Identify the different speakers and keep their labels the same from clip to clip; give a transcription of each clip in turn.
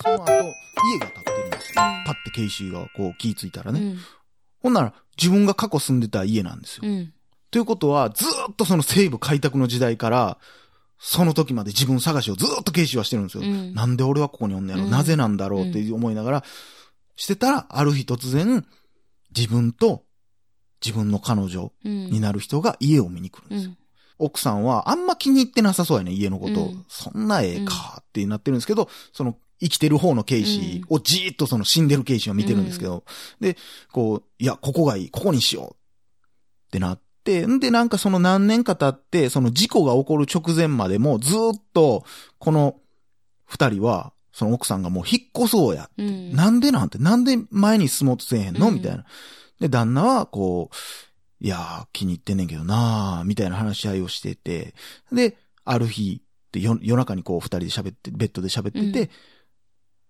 Speaker 1: その後、家が建ってるんですよ。パッてケイシーがこう気ぃついたらね。
Speaker 2: うん。
Speaker 1: ほんなら、自分が過去住んでた家なんですよ。
Speaker 2: うん。
Speaker 1: ということは、ずーっとその西部開拓の時代から、その時まで自分探しをずーっとケイシーはしてるんですよ。
Speaker 2: うん
Speaker 1: なんで俺はここにおんねやろ、
Speaker 2: うん
Speaker 1: なぜなんだろうって思いながら、してたら、ある日突然、自分と自分の彼女
Speaker 2: うん。
Speaker 1: になる人が家を見に来るんですよ。
Speaker 2: うん。
Speaker 1: 奥さんはあんま気に入ってなさそうやね、家のこと。
Speaker 2: うん
Speaker 1: そんなええかってなってるんですけど、その生きてる方のケイシーをじーっとその死んでるケイシーを見てるんですけど、で、こう、いや、ここがいい、ここにしよう。ってなって、んで、なんかその何年か経って、その事故が起こる直前までもずーっと、この二人は、その奥さんがもう引っ越そうや。
Speaker 2: うん。
Speaker 1: なんでなんて、なんで前に進もうとせえへんの？
Speaker 2: うん。
Speaker 1: みたいな。で、旦那は、こう、いやー、気に入ってんねんけどなー、みたいな話し合いをしてて、で、ある日、夜中にこう二人で喋って、ベッドで喋ってて、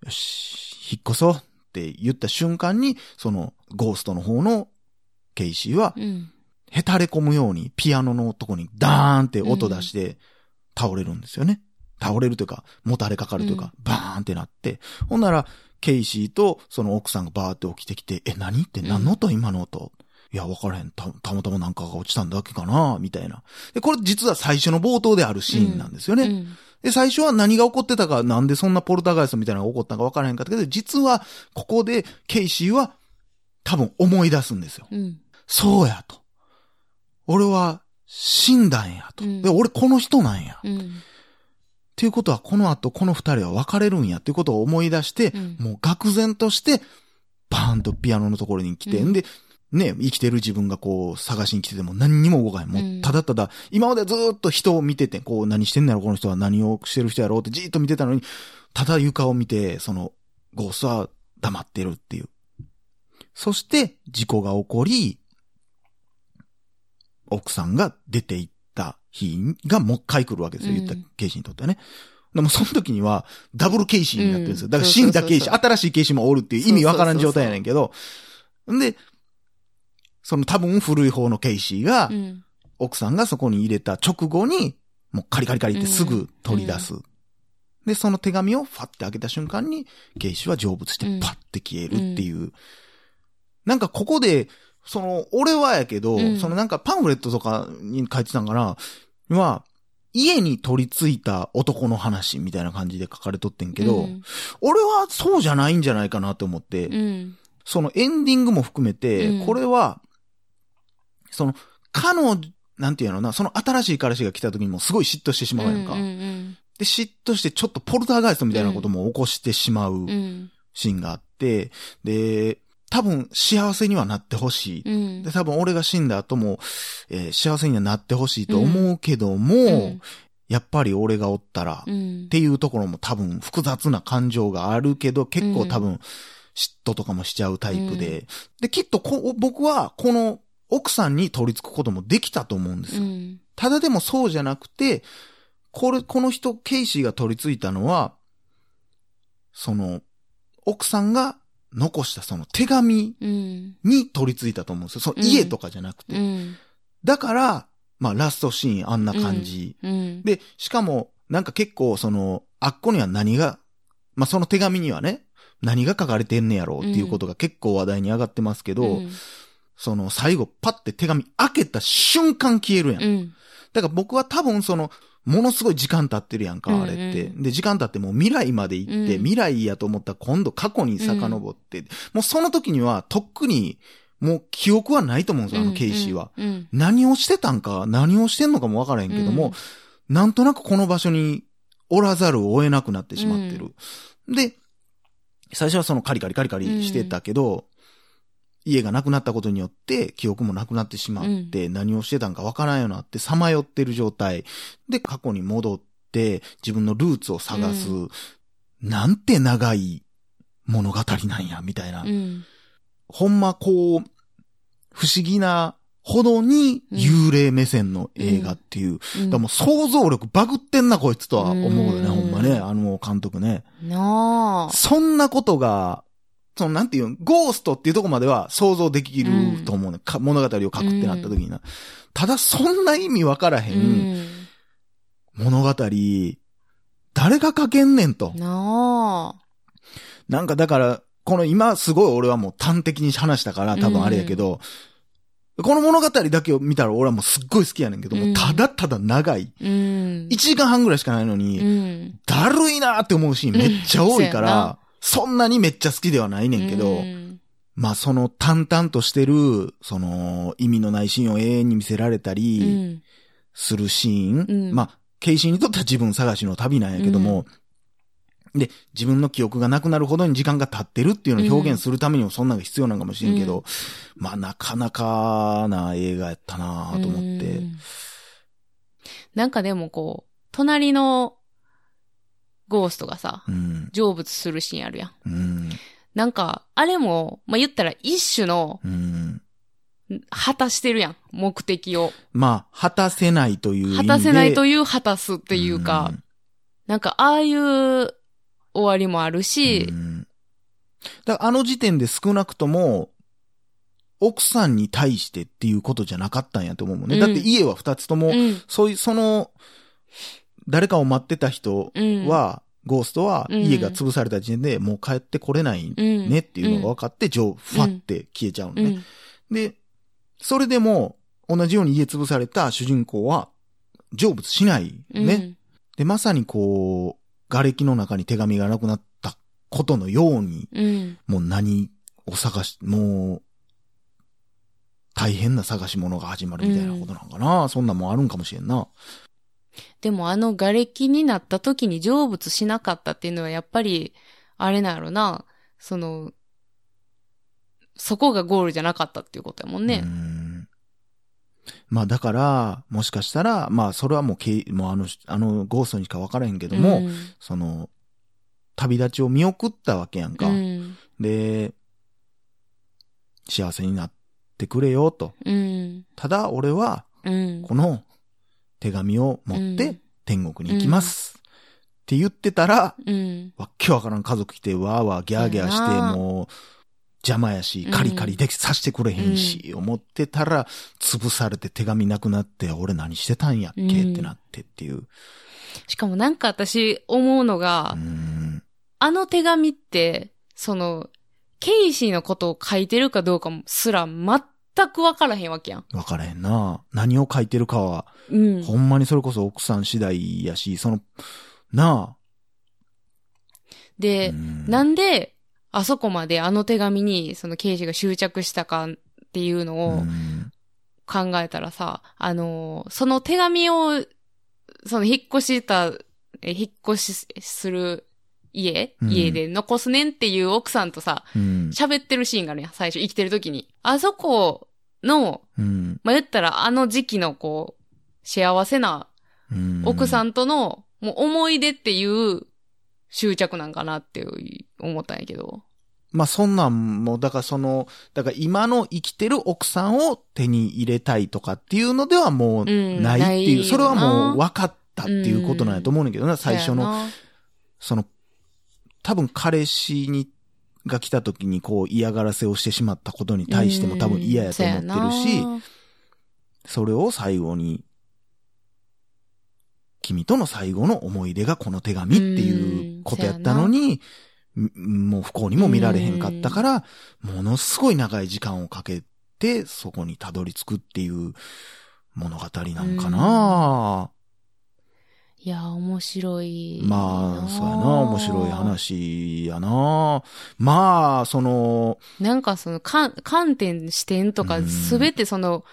Speaker 1: よし、引っ越そうって言った瞬間に、その、ゴーストの方のケイシーは、
Speaker 2: うん。
Speaker 1: へたれ込むようにピアノのとこにダーンって音出して倒れるんですよね。倒れるというか、もたれかかるというか、バーンってなって。ほんなら、ケイシーとその奥さんがバーって起きてきて、え、何って何の音今の音？いや、わからへん。た、たまたまなんかが落ちたんだけかな？みたいな。で、これ実は最初の冒頭であるシーンなんですよね。
Speaker 2: うん。
Speaker 1: で、最初は何が起こってたか、なんでそんなポルターガイストみたいなのが起こったのか分からへんかったけど、実は、ここで、ケイシーは、多分思い出すんですよ。
Speaker 2: うん。
Speaker 1: そうやと。俺は、死んだんやと。
Speaker 2: うん
Speaker 1: で、俺この人なんや。っ
Speaker 2: うん。
Speaker 1: ていうことは、この後、この二人は別れるんやっていうことを思い出して、
Speaker 2: うん
Speaker 1: もう愕然として、バーンとピアノのところに来て、
Speaker 2: うん
Speaker 1: んで、ね、生きてる自分がこう、探しに来てても何にも動かへん。も
Speaker 2: う
Speaker 1: ただただ、今までずーっと人を見てて、こう、何してんだろ、この人は何をしてる人やろうってじーっと見てたのに、ただ床を見て、その、ゴーストは黙ってるっていう。そして、事故が起こり、奥さんが出て行った日がもう一回来るわけですよ。
Speaker 2: うん
Speaker 1: 言ったケイシーにとってはね。でもその時には、ダブルケイシーになってるんですよ。
Speaker 2: うん
Speaker 1: だから死んだケイシー、
Speaker 2: そうそう
Speaker 1: 新しいケイシーもおるっていう意味わからん状態やねんけど、んで、その多分古い方のケイシーが、
Speaker 2: うん。
Speaker 1: 奥さんがそこに入れた直後に、もうカリカリカリってすぐ取り出す。で、その手紙をファって開けた瞬間に、ケイシーは成仏して
Speaker 2: うん
Speaker 1: パッて消えるっていう。なんかここで、その、俺はやけど、
Speaker 2: うん
Speaker 1: そのなんかパンフレットとかに書いてたんかな、は、家に取り付いた男の話みたいな感じで書かれとってんけど、
Speaker 2: うん
Speaker 1: 俺はそうじゃないんじゃないかなと思って、
Speaker 2: うん。
Speaker 1: そのエンディングも含めて、
Speaker 2: うん
Speaker 1: これは、その、彼女、なんていうのな、その新しい彼氏が来た時にもすごい嫉妬してしまうやんか。
Speaker 2: うんうん
Speaker 1: で、嫉妬してちょっとポルターガイストみたいなことも起こしてしまう
Speaker 2: うん。うん。
Speaker 1: シーンがあって、で、多分幸せにはなってほしい。
Speaker 2: うん
Speaker 1: で、多分俺が死んだ後も、えー幸せにはなってほしいと思うけども、
Speaker 2: うん
Speaker 1: やっぱり俺がおったら、
Speaker 2: うん
Speaker 1: っていうところも多分複雑な感情があるけど、結構多分嫉妬とかもしちゃうタイプで、で、きっとこ僕はこの奥さんに取り付くこともできたと思うんですよ。
Speaker 2: うん
Speaker 1: ただでもそうじゃなくて、これ、この人、ケイシーが取り付いたのは、その、奥さんが残したその手紙
Speaker 2: うん
Speaker 1: に取り付いたと思うんですよ。その家とかじゃなくて。
Speaker 2: うん
Speaker 1: だから、まあラストシーンあんな感じ。
Speaker 2: うん
Speaker 1: で、しかも、なんか結構その、あっこには何が、まあその手紙にはね、何が書かれてんねやろうっていうことが結構話題に上がってますけど、
Speaker 2: うん
Speaker 1: その最後パッて手紙開けた瞬間消えるやん。
Speaker 2: うん
Speaker 1: だから僕は多分その、ものすごい時間経ってるやんか、あれって。
Speaker 2: うんう
Speaker 1: で、時間経ってもう未来まで行って、
Speaker 2: うん
Speaker 1: 未来やと思ったら今度過去に遡って、もうその時にはとっくにもう記憶はないと思うんですよ、あのケイシーは。
Speaker 2: うん
Speaker 1: 何をしてたんか、何をしてんのかもわからへんけども、なんとなくこの場所におらざるを得なくなってしまってる。で、最初はそのカリカリカリカリしてたけど、家がなくなったことによって記憶もなくなってしまって、何をしてたんかわからんようになってさまよってる状態で過去に戻って自分のルーツを探す、
Speaker 2: う
Speaker 1: なんて長い物語なんや、みたいな。
Speaker 2: うん
Speaker 1: ほんまこう、不思議なほどに幽霊目線の映画っていう。
Speaker 2: うん
Speaker 1: だからもう想像力バグってんなこいつとは思うよね、
Speaker 2: うん
Speaker 1: ほんまね。あの監督ね。
Speaker 2: なあ
Speaker 1: そんなことが、そのなんていうの、ゴーストっていうとこまでは想像できると思うね。か物語を書くってなった時にな。ただそんな意味わからへ
Speaker 2: うんん
Speaker 1: 物語、誰が書けんねんと。
Speaker 2: なあ
Speaker 1: なんかだから、この今すごい俺はもう端的に話したから多分あれやけど、この物語だけを見たら俺はもうすっごい好きやねんけど、もうただただ長い。
Speaker 2: うん。
Speaker 1: 1時間半ぐらいしかないの
Speaker 2: う
Speaker 1: に、
Speaker 2: ん。
Speaker 1: だるいなって思うシーンめっちゃ多いから、そんなにめっちゃ好きではないねんけど、
Speaker 2: うん
Speaker 1: まあその淡々としてる、その意味のないシーンを永遠に見せられた
Speaker 2: う
Speaker 1: り
Speaker 2: ん。
Speaker 1: するシーン。
Speaker 2: うん
Speaker 1: まあ、ケイシーにとっては自分探しの旅なんやけども、で、自分の記憶がなくなるほどに時間が経ってるっていうのを表現するためにもそんなのが必要なのかもしれんけど、
Speaker 2: うん
Speaker 1: まあなかなかな映画やったなと思って。
Speaker 2: うんなんかでもこう、隣のゴーストがさ、
Speaker 1: うん。
Speaker 2: 成仏するシーンあるやん。
Speaker 1: うん。
Speaker 2: なんか、あれも、まあ、言ったら一種の、
Speaker 1: うん。
Speaker 2: 果たしてるやん。目的を。
Speaker 1: まあ、果たせないという。
Speaker 2: 果たせないと
Speaker 1: い
Speaker 2: いう果たすっていうか、なんか、ああいう終わりもあるし
Speaker 1: う、んだからあの時点で少なくとも、奥さんに対してっていうことじゃなかったんやと思うもんね。
Speaker 2: うん
Speaker 1: だって家は二つとも、
Speaker 2: うん。
Speaker 1: そういう、その、誰かを待ってた人
Speaker 2: うん。
Speaker 1: は、ゴーストは
Speaker 2: うん
Speaker 1: 家が潰された時点でもう帰ってこれない
Speaker 2: うん、
Speaker 1: ねっていうのが分かって、ジョー、ファって消えちゃうのね。
Speaker 2: うん。
Speaker 1: で、それでも、同じように家潰された主人公は、成仏しない
Speaker 2: うん。
Speaker 1: ね。で、まさにこう、瓦礫の中に手紙がなくなったことのように、
Speaker 2: うん。
Speaker 1: もう何を探し、もう、大変な探し物が始まるみたいなことなんかな。そんなんもあるんかもしれんな。
Speaker 2: でもあの瓦礫になった時に成仏しなかったっていうのはやっぱり、あれなんやろな、その、そこがゴールじゃなかったっていうことやもん
Speaker 1: う
Speaker 2: ね。
Speaker 1: んまあだから、もしかしたら、まあそれはもうけい、もうあの、あのゴーストにしか分からへんけども、
Speaker 2: うん
Speaker 1: その、旅立ちを見送ったわけやんか。
Speaker 2: うん。
Speaker 1: で、幸せになってくれよと。
Speaker 2: うん。
Speaker 1: ただ俺は、
Speaker 2: うん。
Speaker 1: この手紙を持っ
Speaker 2: うん
Speaker 1: て天国に行きます。って言ってたら、
Speaker 2: うん。
Speaker 1: わっけわからん家族来てわーわーギャーギャーして、もう、邪魔やし
Speaker 2: う、ん
Speaker 1: カリカリできさしてくれへんし、思ってたら、潰されて手紙なくなって、俺何してたんやっけ、
Speaker 2: うん
Speaker 1: ってなってっていう。
Speaker 2: しかもなんか私思うのが。あの手紙って、その、ケイシーのことを書いてるかどうかもすら全くわからへんわけやん。
Speaker 1: わからへんな。何を書いてるかは、
Speaker 2: うん。
Speaker 1: ほんまにそれこそ奥さん次第やし、その、なあ。
Speaker 2: で、
Speaker 1: うん
Speaker 2: なんで、あそこまであの手紙に、その刑事が執着したかっていうの
Speaker 1: う
Speaker 2: を
Speaker 1: ん
Speaker 2: 考えたらさ、あのー、その手紙を、その引っ越した、え引っ越しする家、
Speaker 1: うん
Speaker 2: 家で残すねんっていう奥さんとさ、
Speaker 1: うん。
Speaker 2: 喋ってるシーンがあるやん、最初生きてる時に。あそこの、
Speaker 1: うん。
Speaker 2: まあ、言ったらあの時期のこう、幸せな
Speaker 1: うん
Speaker 2: 奥さんとの、もう思い出っていう執着なんかなっていう思ったんやけど。
Speaker 1: まあそんなんも、だからその、だから今の生きてる奥さんを手に入れたいとかっていうのではもう
Speaker 2: うん
Speaker 1: ないっていう、
Speaker 2: ない
Speaker 1: それはもう分かったっていうことなんやと思うんだけどな、最初の、
Speaker 2: そ
Speaker 1: の、多分彼氏に、が来た時にこう嫌がらせをしてしまったことに対しても多分嫌やと思ってるし、
Speaker 2: うんそ
Speaker 1: れを最後に、君との最後の思い出がこの手紙っていうことやったのに、んもう不幸にも見られへんかったから、ものすごい長い時間をかけて、そこにたどり着くっていう物語なんかな、
Speaker 2: いや、面白い。
Speaker 1: まあ、そうやな、面白い。話やな。まあ、その、
Speaker 2: なんかその、かん観点、視点とか、
Speaker 1: うん
Speaker 2: すべてその、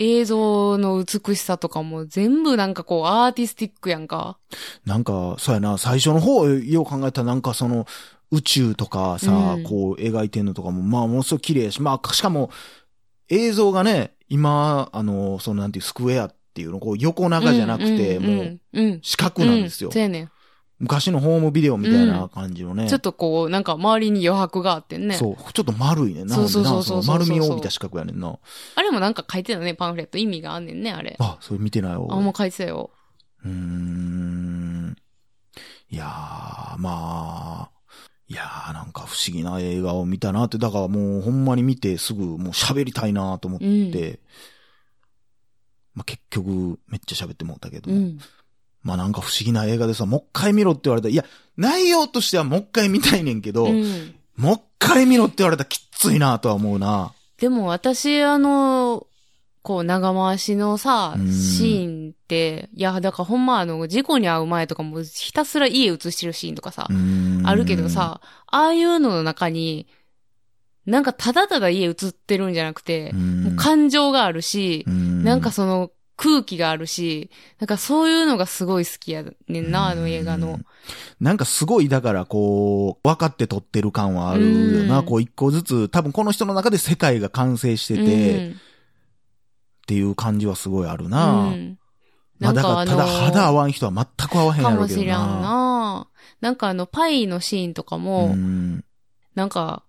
Speaker 2: 映像の美しさとかも全部なんかこう、アーティスティックやんか。
Speaker 1: なんか、そうやな、最初の方、よう考えたらなんかその、宇宙とかさ、
Speaker 2: うん
Speaker 1: こう描いてんのとかも、まあ、ものすごい綺麗やし、まあ、しかも、映像がね、今、あの、そのなんていう、スクエアっていうの、こう、横長じゃなくて、
Speaker 2: うん
Speaker 1: もう、
Speaker 2: うんうん、
Speaker 1: 四角なんですよ。
Speaker 2: うんそうやねん。
Speaker 1: 昔のホームビデオみたいな感じのね。
Speaker 2: ちょっとこう、なんか周りに余白があってんね。
Speaker 1: そう、ちょっと丸いねんな。
Speaker 2: そうそうそう
Speaker 1: 丸みを帯びた四角やねんな。
Speaker 2: あれもなんか書いてたね、パンフレット。意味があんねんね、あれ。
Speaker 1: あ、それ見てないわ。
Speaker 2: あ、もう書いてたよ。
Speaker 1: うーん。いやー、まあ、いやー、なんか不思議な映画を見たなって、だからもうほんまに見てすぐもう喋りたいなと思って、
Speaker 2: うん。
Speaker 1: まあ結局めっちゃ喋ってもうたけども、
Speaker 2: うん。
Speaker 1: まあなんか不思議な映画でさ、もう一回見ろって言われたら、いや、内容としてはもう一回見たいねんけど、
Speaker 2: うん。
Speaker 1: もう一回見ろって言われたらきっついなとは思うな。
Speaker 2: でも私、あの、こう、長回しのさ
Speaker 1: うん、
Speaker 2: シーンって、いや、だからほんまあの、事故に遭う前とかもひたすら家映してるシーンとかさ、あ
Speaker 1: あ
Speaker 2: るけど、さ、ああいうのの中に、なんかただただ家映ってるんじゃなくて、もう感情があるし、
Speaker 1: な
Speaker 2: なんかその空気があるし、なんかそういうのがすごい好きやねんな、あの映画の。。
Speaker 1: なんかすごい、だからこう、分かって撮ってる感はあるよな。
Speaker 2: うん
Speaker 1: こう一個ずつ、多分この人の中で世界が完成してて、っていう感じはすごいある
Speaker 2: うん、
Speaker 1: な。
Speaker 2: うん
Speaker 1: まあだから、ただ肌合
Speaker 2: わ
Speaker 1: わん人は全く合わへんやろうけど
Speaker 2: かもしらん
Speaker 1: な。
Speaker 2: な。なんかあの、パイのシーンとかも、
Speaker 1: うん
Speaker 2: なんか、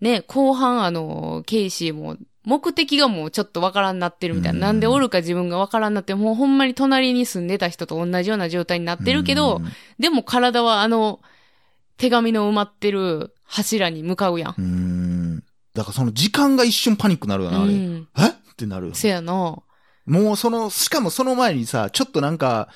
Speaker 2: ね、後半あの、ケイシーも、目的がもうちょっとわからんなってるみたいな。
Speaker 1: うん
Speaker 2: なんでおるか自分がわからんなって、もうほんまに隣に住んでた人と同じような状態になってるけど、
Speaker 1: うん
Speaker 2: でも体はあの、手紙の埋まってる柱に向かうやん。
Speaker 1: うん。だからその時間が一瞬パニックになるよな、あれ。
Speaker 2: うん。
Speaker 1: え？ってなるよ。
Speaker 2: せやな。
Speaker 1: もうその、しかもその前にさ、ちょっとなんか、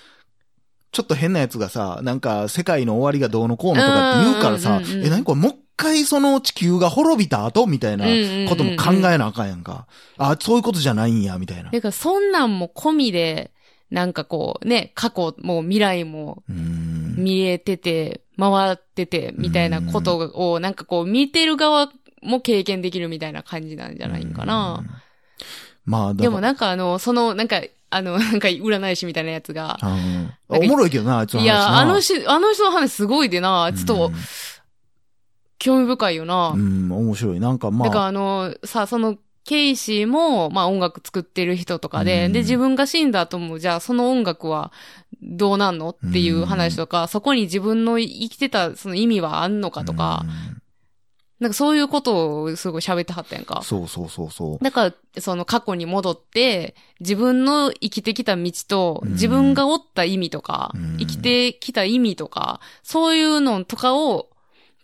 Speaker 1: ちょっと変なやつがさ、なんか世界の終わりがどうのこうのとかって言うからさえ、何これもう一回その地球が滅びた後みたいなことも考えなあかんやんか。あ、そういうことじゃないんや、みたいな。
Speaker 2: だからそんなんも込みで、なんかこうね、過去も未来も
Speaker 1: うん。
Speaker 2: 見えてて、回ってて、みたいなことを、なんかこう見てる側も経験できるみたいな感じなんじゃないんかな。
Speaker 1: うん。まあ、
Speaker 2: でもなんかあの、その、なんか、あの、なんか占い師みたいなやつが、
Speaker 1: うんおもろいけどな、あいつの話
Speaker 2: いや、あの
Speaker 1: な
Speaker 2: し、あの人の話すごいでな、ちょっと
Speaker 1: うん
Speaker 2: 興味深いよな。
Speaker 1: うん、面白い。なんかま
Speaker 2: だから
Speaker 1: あ、
Speaker 2: あの、さ、その、ケイシーも、まあ音楽作ってる人とかで、
Speaker 1: うん
Speaker 2: で、自分が死んだ後も、じゃあその音楽はどうなんのっていう話とか、そこに自分の生きてたその意味はあんのかとか、
Speaker 1: うん
Speaker 2: なんかそういうことをすごい喋ってはったやんか。
Speaker 1: そうそうそうそう。
Speaker 2: だから、その過去に戻って、自分の生きてきた道と、
Speaker 1: うん
Speaker 2: 自分がおった意味とか、
Speaker 1: うん
Speaker 2: 生きてきた意味とか、そういうのとかを、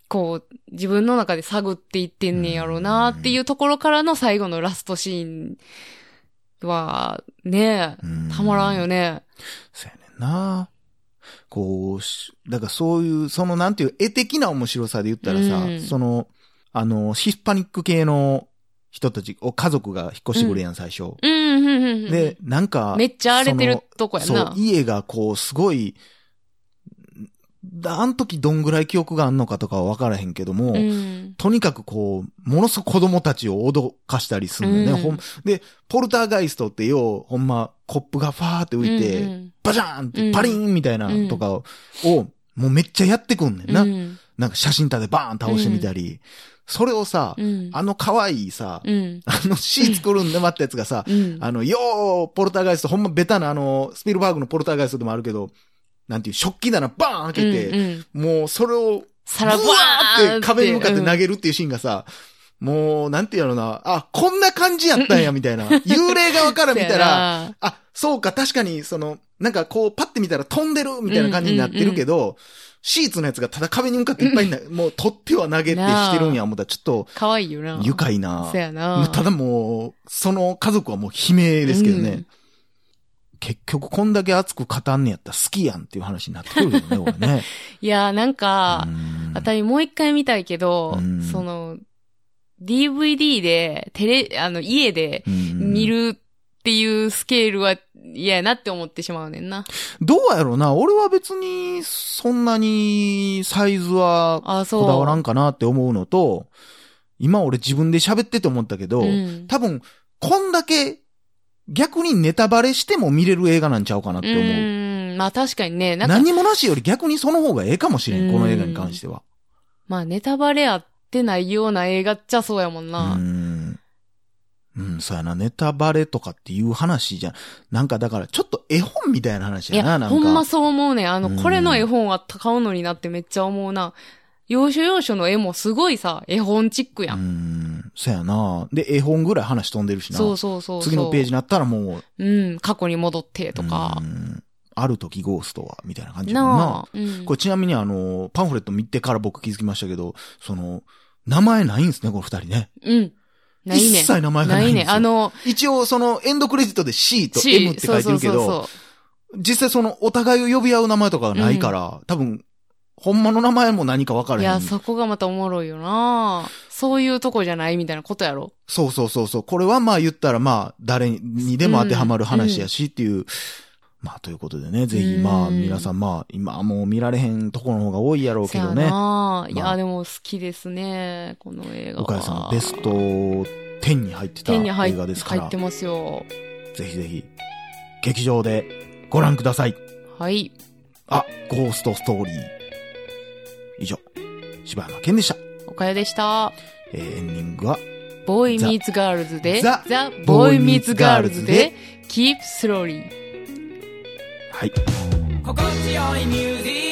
Speaker 2: こう、自分の中で探っていってんねんやろうなっていうところからの最後のラストシーンは、ね
Speaker 1: うん
Speaker 2: たまらんよね。
Speaker 1: そうやねんな。こうし、だからそういう、そのなんていう、絵的な面白さで言ったらさ、
Speaker 2: うん
Speaker 1: その、あの、ヒスパニック系の人たち、お家族が引っ越してくるやん、最初。
Speaker 2: うん、うん、うんうん。
Speaker 1: で、なんか、
Speaker 2: めっちゃ荒れてるとこやな、。
Speaker 1: そう家がこう、すごい、だあの時どんぐらい記憶があんのかとかは分からへんけども、
Speaker 2: うん。
Speaker 1: とにかくこう、ものすごく子供たちを脅かしたりするのね、
Speaker 2: うん
Speaker 1: ほん。で、ポルターガイストってよう、ほんま、コップがファーって浮いて、
Speaker 2: うんうん
Speaker 1: バジャーンっ
Speaker 2: うん
Speaker 1: てパリーンみたいなとかを、もうめっちゃやってくんねんな。
Speaker 2: うん
Speaker 1: なんか写真立てバーン倒してみたり、それをさ、
Speaker 2: うん。
Speaker 1: あの可愛いさ、
Speaker 2: うん。
Speaker 1: あのシー作るんで待ったやつがさ、
Speaker 2: うん。
Speaker 1: あの、よー、ポルターガイスト、ほんまベタなあの、スピルバーグのポルターガイストでもあるけど、なんていう、食器棚バーン開けて、
Speaker 2: うんうん
Speaker 1: もうそれを、
Speaker 2: 皿バ
Speaker 1: ブワ
Speaker 2: ー
Speaker 1: って壁に向かって投
Speaker 2: げ
Speaker 1: げるっていうシーンがさ、もう、なんていうのな、あ、こんな感じやったんや、みたいな。幽霊側から見たら、あ、そうか、確かに、その、なんかこう、パッて見たら飛んでるみたいな感じになってるけど、シーツのやつがただ壁に向かっていっぱいな、もう取っては投げてしてるんや、思ったらちょっと、
Speaker 2: かわいいよな。
Speaker 1: 愉快な
Speaker 2: そ。やな。
Speaker 1: ただもう、その家族はもう悲鳴ですけどね。
Speaker 2: うん
Speaker 1: 結局、こんだけ熱く語んねやったら好きやんっていう話になってくるけどね、これね。
Speaker 2: いや、なんか
Speaker 1: う、ん
Speaker 2: あたりもう一回見たいけど
Speaker 1: うん、
Speaker 2: その、DVD で、テレ、あの、家で
Speaker 1: うん
Speaker 2: 見るっていうスケールは嫌やなって思ってしまうねんな。
Speaker 1: どうやろうな俺は別に、そんなにサイズは
Speaker 2: あ、そう。
Speaker 1: こだわらんかなって思うのと、今俺自分で喋ってて思ったけど、
Speaker 2: うん
Speaker 1: 多分、こんだけ逆にネタバレしても見れる映画なんちゃうかなって思う。
Speaker 2: うん、まあ確かにね、なんか、
Speaker 1: 何もなしより逆にその方がええかもしれん、この映画に関しては。
Speaker 2: まあネタバレあってないような映画っちゃそうやもん
Speaker 1: う
Speaker 2: な。
Speaker 1: ん。うん、そうやな、ネタバレとかっていう話じゃん。なんかだから、ちょっと絵本みたいな話
Speaker 2: い
Speaker 1: やな、
Speaker 2: や、
Speaker 1: なんか。
Speaker 2: ほんまそう思うね。あの、
Speaker 1: うん
Speaker 2: これの絵本は買うのになってめっちゃ思うな。要所要所の絵もすごいさ、絵本チックや。
Speaker 1: うんん、そうやな。で、絵本ぐらい話飛んでるしな。
Speaker 2: そうそうそうそう。
Speaker 1: 次のページになったらもう、
Speaker 2: うん、過去に戻ってとか
Speaker 1: う。んある時ゴーストは、みたいな感じだもんな。
Speaker 2: なあ。うん。
Speaker 1: これちなみにあの、パンフレット見てから僕気づきましたけど、その、名前ないんですね、この二人ね。
Speaker 2: うん。ないね。
Speaker 1: 一切名前がないんですよ。
Speaker 2: ね。あの、
Speaker 1: 一応そのエンドクレジットで C と M って書いてるけど、
Speaker 2: そうそうそう
Speaker 1: 実際そのお互いを呼び合う名前とかがないから、多分、ほんまの名前も何か分からへん。
Speaker 2: いや、そこがまたおもろいよなそういうとこじゃないみたいなことやろ。
Speaker 1: そうそうそうそう。これはまあ言ったらまあ、誰にでも当てはまる話やしっていう。まあ、ということでね、ぜひまあ、
Speaker 2: うん
Speaker 1: 皆さんまあ、今はもう見られへんところの方が多いやろうけど
Speaker 2: そ
Speaker 1: ね。
Speaker 2: やない
Speaker 1: まあ
Speaker 2: や、でも好きですね、この映画は。
Speaker 1: 岡谷さん、ベスト10に入ってた
Speaker 2: 手に入
Speaker 1: 映画ですから
Speaker 2: 入って、ますよ。
Speaker 1: ぜひぜひ、劇場でご覧ください。
Speaker 2: はい。
Speaker 1: あ、ゴーストストーリー。柴山健でした。
Speaker 2: 岡谷でした。
Speaker 1: えーエンディングは、
Speaker 2: ボーイミーツガールズで、
Speaker 1: ザ
Speaker 2: ザ・ボーイミーツガールズで、Keep Slowly。
Speaker 1: はい。
Speaker 3: 心地よいミュージ